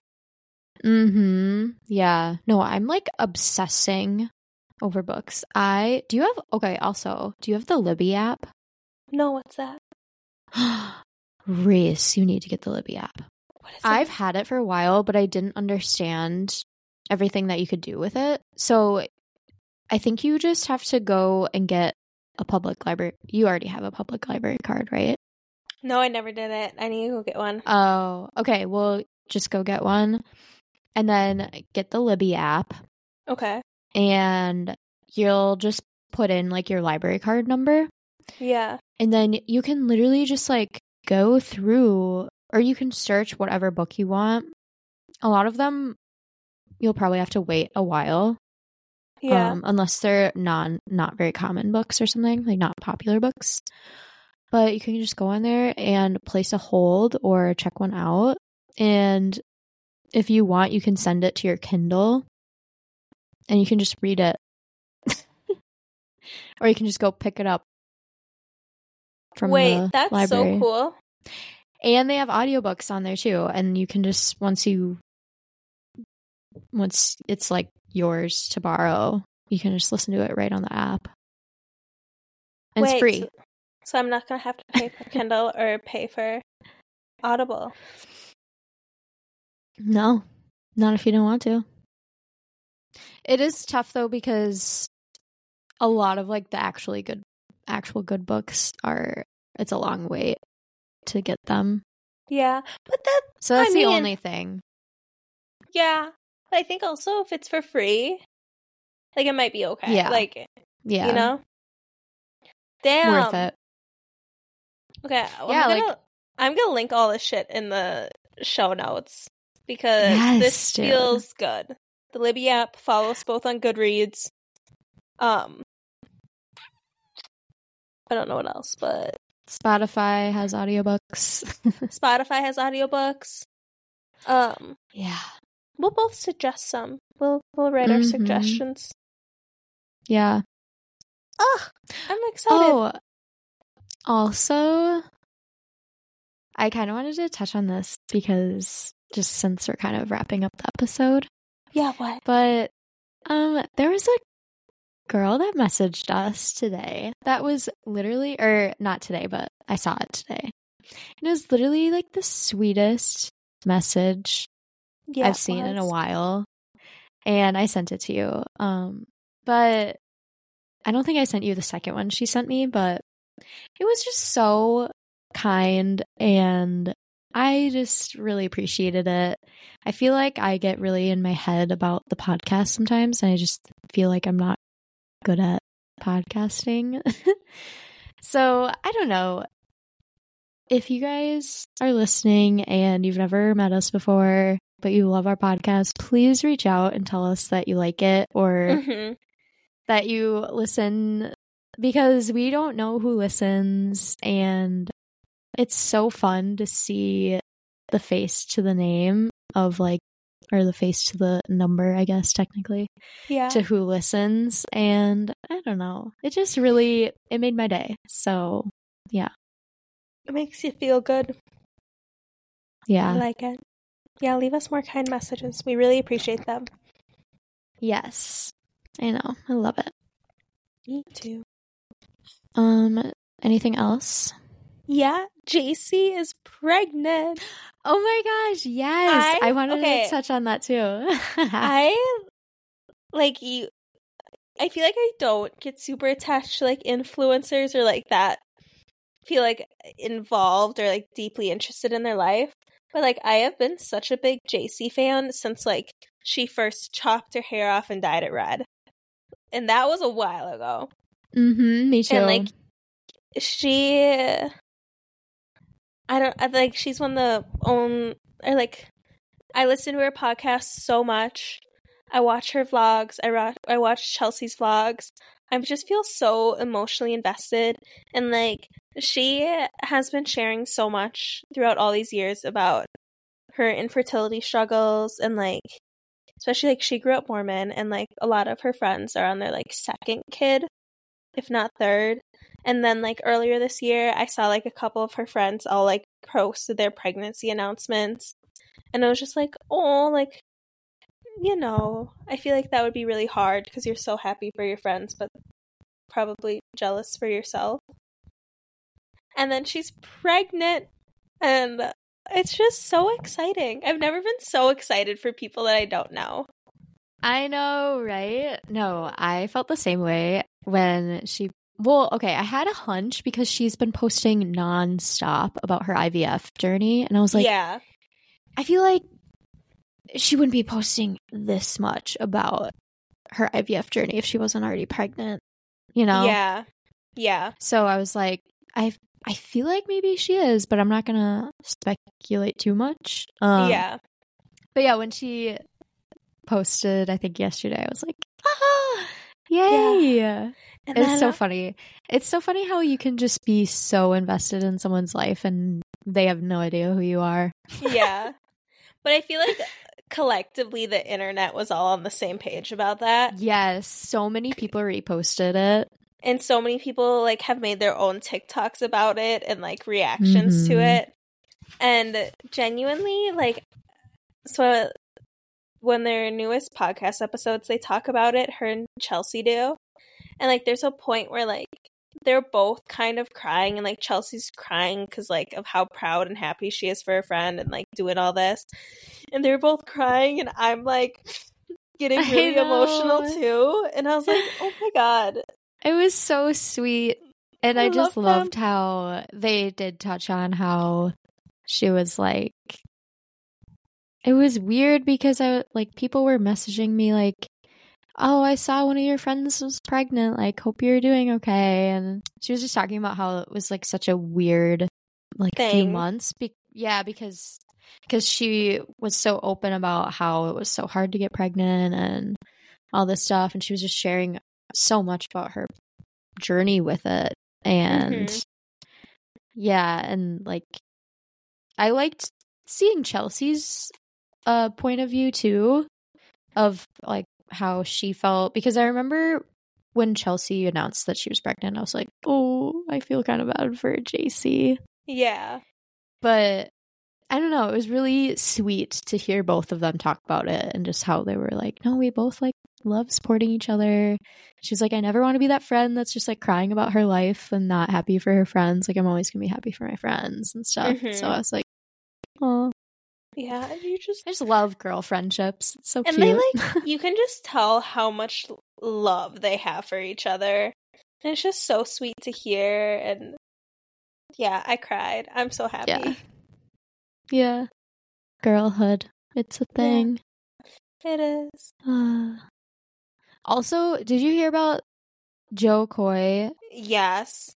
Mhm. Yeah. No, I'm like obsessing over books. I do you have okay, also, do you have the Libby app? no, what's that? Reece, you need to get the Libby app. What is I've had it for a while, but I didn't understand everything that you could do with it. So I think you just have to go and get a public library. You already have a public library card, right? No, I never did it. I need to go get one. Oh, okay. Well, just go get one and then get the Libby app Okay. and you'll just put in like your library card number Yeah. and then you can literally just like go through or you can search whatever book you want. A lot of them you'll probably have to wait a while Yeah. um, unless they're non not very common books or something like not popular books but you can just go on there and place a hold or check one out and if you want you can send it to your kindle and you can just read it or you can just go pick it up from Wait, that's library so cool. and they have audiobooks on there too and you can just once you once it's like yours to borrow you can just listen to it right on the app and Wait, it's free So, so I'm not gonna have to pay for Kindle or pay for Audible. No not if you don't want to it is tough though because a lot of like the actually good actual good books are it's a long wait to get them Yeah, but that so that's I the mean- only thing yeah. But I think also if it's for free, like it might be okay. Yeah. Like yeah you know. Damn. worth it Okay. well, Yeah, I'm like- gonna I'm gonna link all this shit in the show notes. Because Yes, this dude. feels good. The Libby app follows both on Goodreads. Um, I don't know what else, but Spotify has audiobooks. Spotify has audiobooks. Um, yeah. we'll both suggest some. We'll we'll write our Mhm. suggestions. Yeah. Oh, I'm excited. Oh, also, I kind of wanted to touch on this because just since we're kind of wrapping up the episode, yeah, what? but um, there was a girl that messaged us today that was literally, or not today, but I saw it today. And it was literally like the sweetest message Yeah, I've seen in a while. And I sent it to you. Um, but I don't think I sent you the second one she sent me, but it was just so kind and I just really appreciated it. I feel like I get really in my head about the podcast sometimes and I just feel like I'm not good at podcasting. so, I don't know. If you guys are listening and you've never met us before, but you love our podcast, please reach out and tell us that you like it or Mhm. that you listen because we don't know who listens and it's so fun to see the face to the name of like or the face to the number I guess technically Yeah. to who listens and I don't know it just really it made my day so yeah. It makes you feel good. Yeah. I like it. Yeah, leave us more kind messages. We really appreciate them. yes I know I love it Me too. um anything else Yeah, JC is pregnant. oh my gosh yes I, I- wanted okay. to touch on that too I like you. I feel like I don't get super attached to like influencers or like that. Feel like involved or like deeply interested in their life. But like I have been such a big JC fan since like she first chopped her hair off and dyed it red. And that was a while ago. mm-hmm me too And like she I don't I like she's one of the own I like I listen to her podcast so much. I watch her vlogs. I ro- I watch Chelsea's vlogs. I just feel so emotionally invested and like she has been sharing so much throughout all these years about her infertility struggles and like especially like she grew up Mormon and like a lot of her friends are on their like second kid if not third and then like earlier this year I saw like a couple of her friends all like posted their pregnancy announcements and I was just like oh like you know I feel like that would be really hard because you're so happy for your friends but probably jealous for yourself and then she's pregnant and it's just so exciting. I've never been so excited for people that I don't know. I know, right? No, I felt the same way when she. Well, okay, I had a hunch because she's been posting nonstop about her IVF journey, and I was like, yeah. I feel like she wouldn't be posting this much about her IVF journey if she wasn't already pregnant, you know? Yeah. Yeah. So I was like, I I feel like maybe she is, but I'm not gonna speculate too much. Um, yeah. But yeah, when she posted, I think yesterday, I was like, ah, yay. And It's so funny. It's so funny how you can just be so invested in someone's life and they have no idea who you are. yeah. But I feel like collectively the internet was all on the same page about that. Yes, so many people reposted it. And so many people like have made their own TikToks about it and like reactions to Mhm. it. And genuinely like so when their newest podcast episodes they talk about it, her and Chelsea do. And like there's a point where like they're both kind of crying and like Chelsea's crying cuz like of how proud and happy she is for her friend and like doing all this. And they're both crying and I'm like getting really emotional too. And I was like, "Oh my god." It was so sweet. And I, I just love loved how they did touch on how she was like it was weird because I like people were messaging me like oh I saw one of your friends was pregnant like hope you're doing okay and she was just talking about how it was like such a weird like few months be- yeah because because she was so open about how it was so hard to get pregnant and all this stuff. And she was just sharing so much about her journey with it. And Mhm. yeah, and like I liked seeing Chelsea's uh point of view too of like how she felt because I remember when Chelsea announced that she was pregnant, I was like, "Oh, I feel kind of bad for JC." Yeah. But I don't know, it was really sweet to hear both of them talk about it and just how they were like, "No, we both like love supporting each other." She's like, "I never want to be that friend that's just like crying about her life and not happy for her friends. Like I'm always going to be happy for my friends and stuff." Mhm. So I was like, "Oh, Yeah. You just I just love girl friendships. It's so And cute." they, like- you can just tell how much love they have for each other. And it's just so sweet to hear. And yeah, I cried. I'm so happy. Yeah. yeah. Girlhood. It's a Yeah. thing. It is. Uh, also, did you hear about Jo Koy? Yes.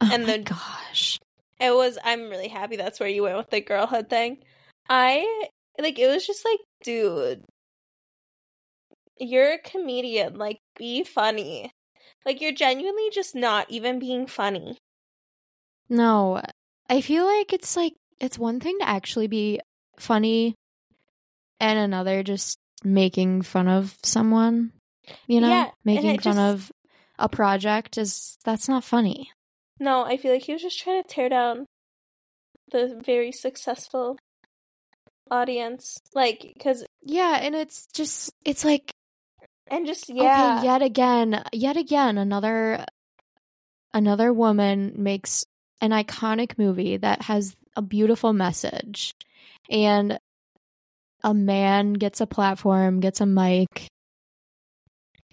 Oh And my the- gosh. It was, I'm really happy that's where you went with the girlhood thing. I, like, it was just like, dude, you're a comedian. Like, be funny. Like, you're genuinely just not even being funny. No, I feel like it's like it's one thing to actually be funny and another just making fun of someone. You know, Yeah, making fun just- of a project is that's not funny. No, I feel like he was just trying to tear down the very successful audience. Like, because, Yeah, and it's just it's like and just, yeah. Okay, yet again, yet again, another another woman makes an iconic movie that has a beautiful message, and a man gets a platform, gets a mic,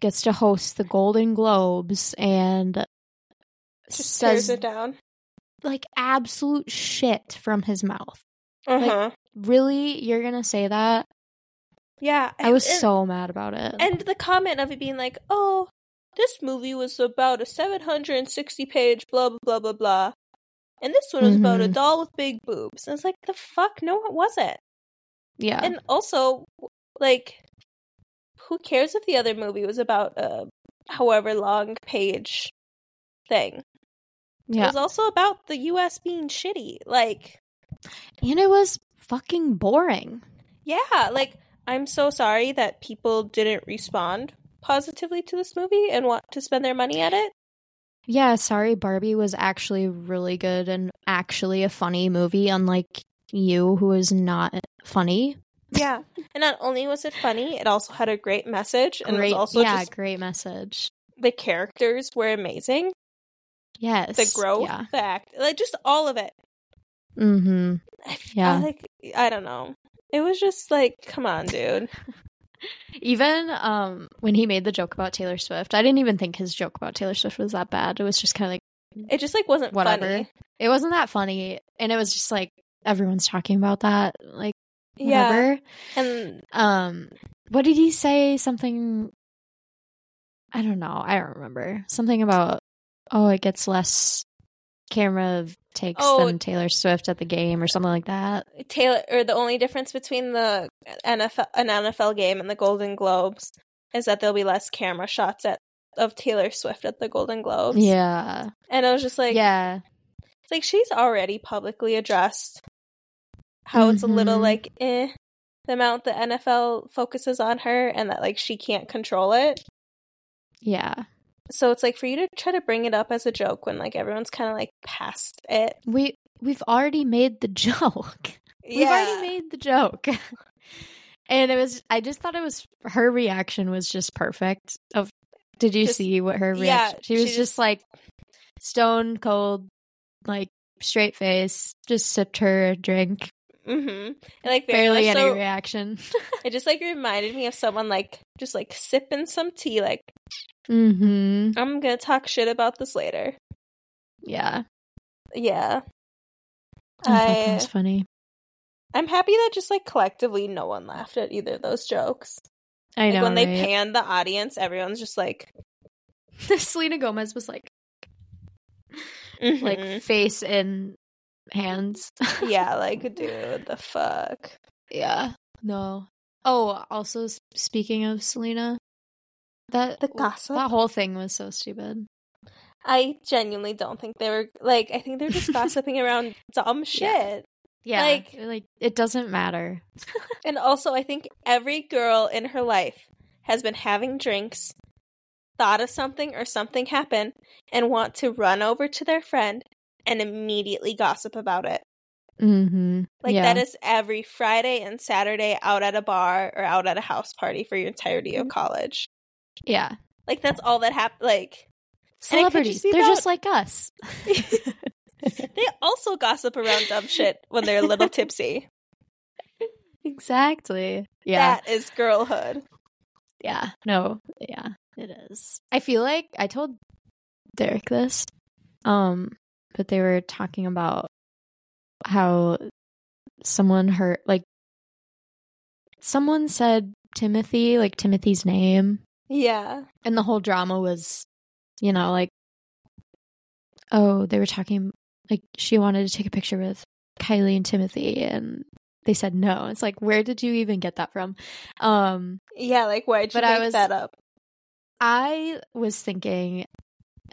gets to host the Golden Globes, and just tears it down. like absolute shit from his mouth. Uh huh. Really, you're gonna say that? yeah. I was and- so mad about it. And the comment of it being like, oh, this movie was about a 760 page blah, blah, blah, blah, blah. And this one was about a Mhm. doll with big boobs. And it's like, the fuck? No, it wasn't. yeah, And also, like, who cares if the other movie was about a however long page thing? Yeah. It was also about the US being shitty. Like, and it was fucking boring. yeah, like, I'm so sorry that people didn't respond positively to this movie and want to spend their money at it. Yeah, sorry, Barbie was actually really good and actually a funny movie, unlike you, who is not funny. Yeah. And not only was it funny, it also had a great message. And great, it was also yeah, just great message. the characters were amazing. Yes, The growth, Yeah. the act, like just all of it. Mm-hmm. Yeah. I, like I don't know. It was just like, come on, dude. Even um, when he made the joke about Taylor Swift, I didn't even think his joke about Taylor Swift was that bad. It was just kind of like It just like wasn't whatever. funny. It wasn't that funny, and it was just like everyone's talking about that. Like Yeah. whatever. And Um, what did he say? Something. I don't know. I don't remember. Something about oh, it gets less camera takes Oh. than Taylor Swift at the game or something like that. Taylor or the only difference between the NFL an NFL game and the Golden Globes is that there'll be less camera shots at of Taylor Swift at the Golden Globes. Yeah, And I was just like yeah, It's like she's already publicly addressed how it's a little Mhm. like eh the amount the NFL focuses on her and that like she can't control it. yeah. So it's like for you to try to bring it up as a joke when like everyone's kind of like past it. We we've already made the joke. We've already made the joke. and it was I just thought it was her reaction was just perfect. Of did you Just- see what her reaction? yeah, she was she just, just- like stone cold, like straight face, just sipped her drink. Mm-hmm. And like Barely any so, reaction. it just like reminded me of someone like just like sipping some tea. Like mm-hmm. I'm gonna talk shit about this later. Yeah. Yeah, that I was funny. I'm happy that just like collectively no one laughed at either of those jokes. I Like know. when they panned the audience, everyone's just like Selena Gomez was like mhm. like face in hands. yeah, like dude, the fuck. yeah. No. Oh, also speaking of Selena, that The gossip? that whole thing was so stupid. I genuinely don't think they were like I think they're just gossiping around dumb shit. Yeah, Like- like it doesn't matter. And also I think every girl in her life has been having drinks, thought of something or something happened, and want to run over to their friend and immediately gossip about it. Mm-hmm. Like yeah. that is every Friday and Saturday out at a bar or out at a house party for your entirety of college. Yeah. Like that's all that happened. Like And it could Celebrities, just they're about- just like us. they also gossip around dumb shit when they're a little tipsy. exactly. Yeah. That is girlhood. Yeah. No. Yeah, it is. I feel like I told Derek this, um, but they were talking about how someone hurt, like, someone said Timothy, like Timothy's name, Yeah. and the whole drama was, you know, like, oh, they were talking, like, she wanted to take a picture with Kylie and Timothy, and they said no. It's like, where did you even get that from? Um, Yeah, like why'd you But I make was- that up? I was thinking,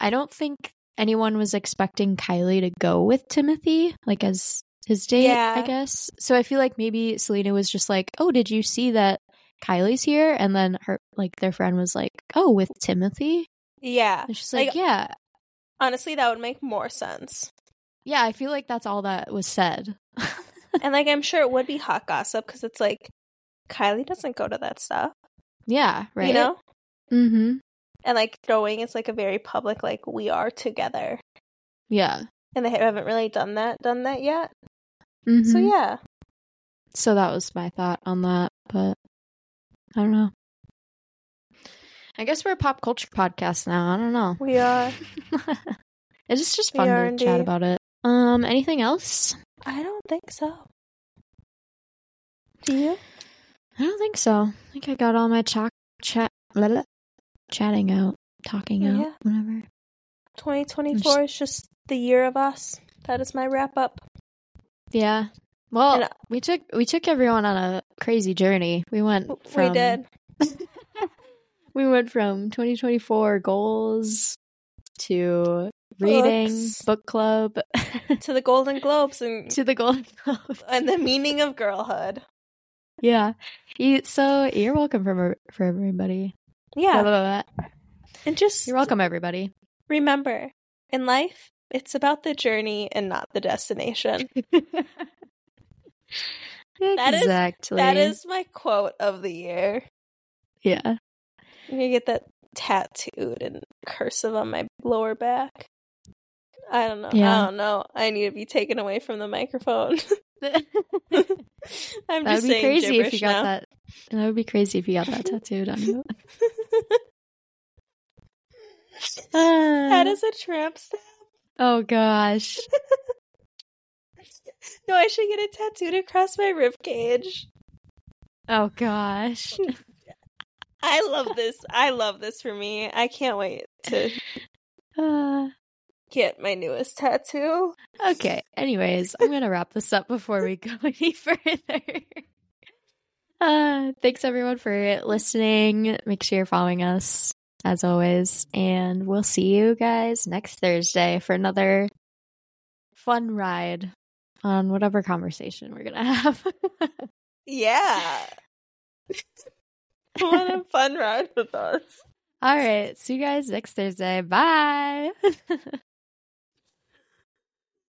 I don't think anyone was expecting Kylie to go with Timothy, like as his date, Yeah. I guess. So I feel like maybe Selena was just like, oh, did you see that Kylie's here? And then her, like, their friend was like, oh, with Timothy? Yeah. And she's like, Like- yeah. Honestly, that would make more sense. Yeah, I feel like that's all that was said. and like I'm sure it would be hot gossip because it's like Kylie doesn't go to that stuff. yeah, right. You know? Mm-hmm. And like throwing is like a very public like we are together. Yeah. And they haven't really done that done that yet. Mhm. So yeah. So that was my thought on that, but I don't know. I guess we're a pop culture podcast now. I don't know. We are it's just We fun are to chat about it. Um, anything else? I don't think so. Do you? I don't think so. I think I got all my chat chat blah, blah, chatting out, talking out, Yeah. whatever. 2024 is just the year of us. That is my wrap up. Yeah. Well, And, uh, we took we took everyone on a crazy journey. We went from we did. we went from 2024 goals to reading, Books. book club, To the Golden Globes and to the Golden Globe. and the meaning of girlhood. yeah. You, so you're welcome for for everybody. Yeah. Blah, blah, blah. And just You're welcome, everybody. remember, in life, it's about the journey and not the destination. That is- exactly. That is my quote of the year. yeah. I'm gonna get that tattooed and cursive on my lower back. I don't know. Yeah. I don't know. I need to be taken away from the microphone. that I'm would just be crazy if you got now. that. That would be crazy if you got that tattooed on you. That is a tramp stamp. Oh gosh. No, I should get it tattooed across my rib cage. Oh gosh. I love this. I love this for me. I can't wait to Uh, get my newest tattoo. okay. Anyways, I'm gonna wrap this up before we go any further. Uh, thanks everyone for listening. Make sure you're following us as always, and we'll see you guys next Thursday for another fun ride on whatever conversation we're gonna have. Yeah. what a fun ride with us. All right, see you guys next Thursday. Bye.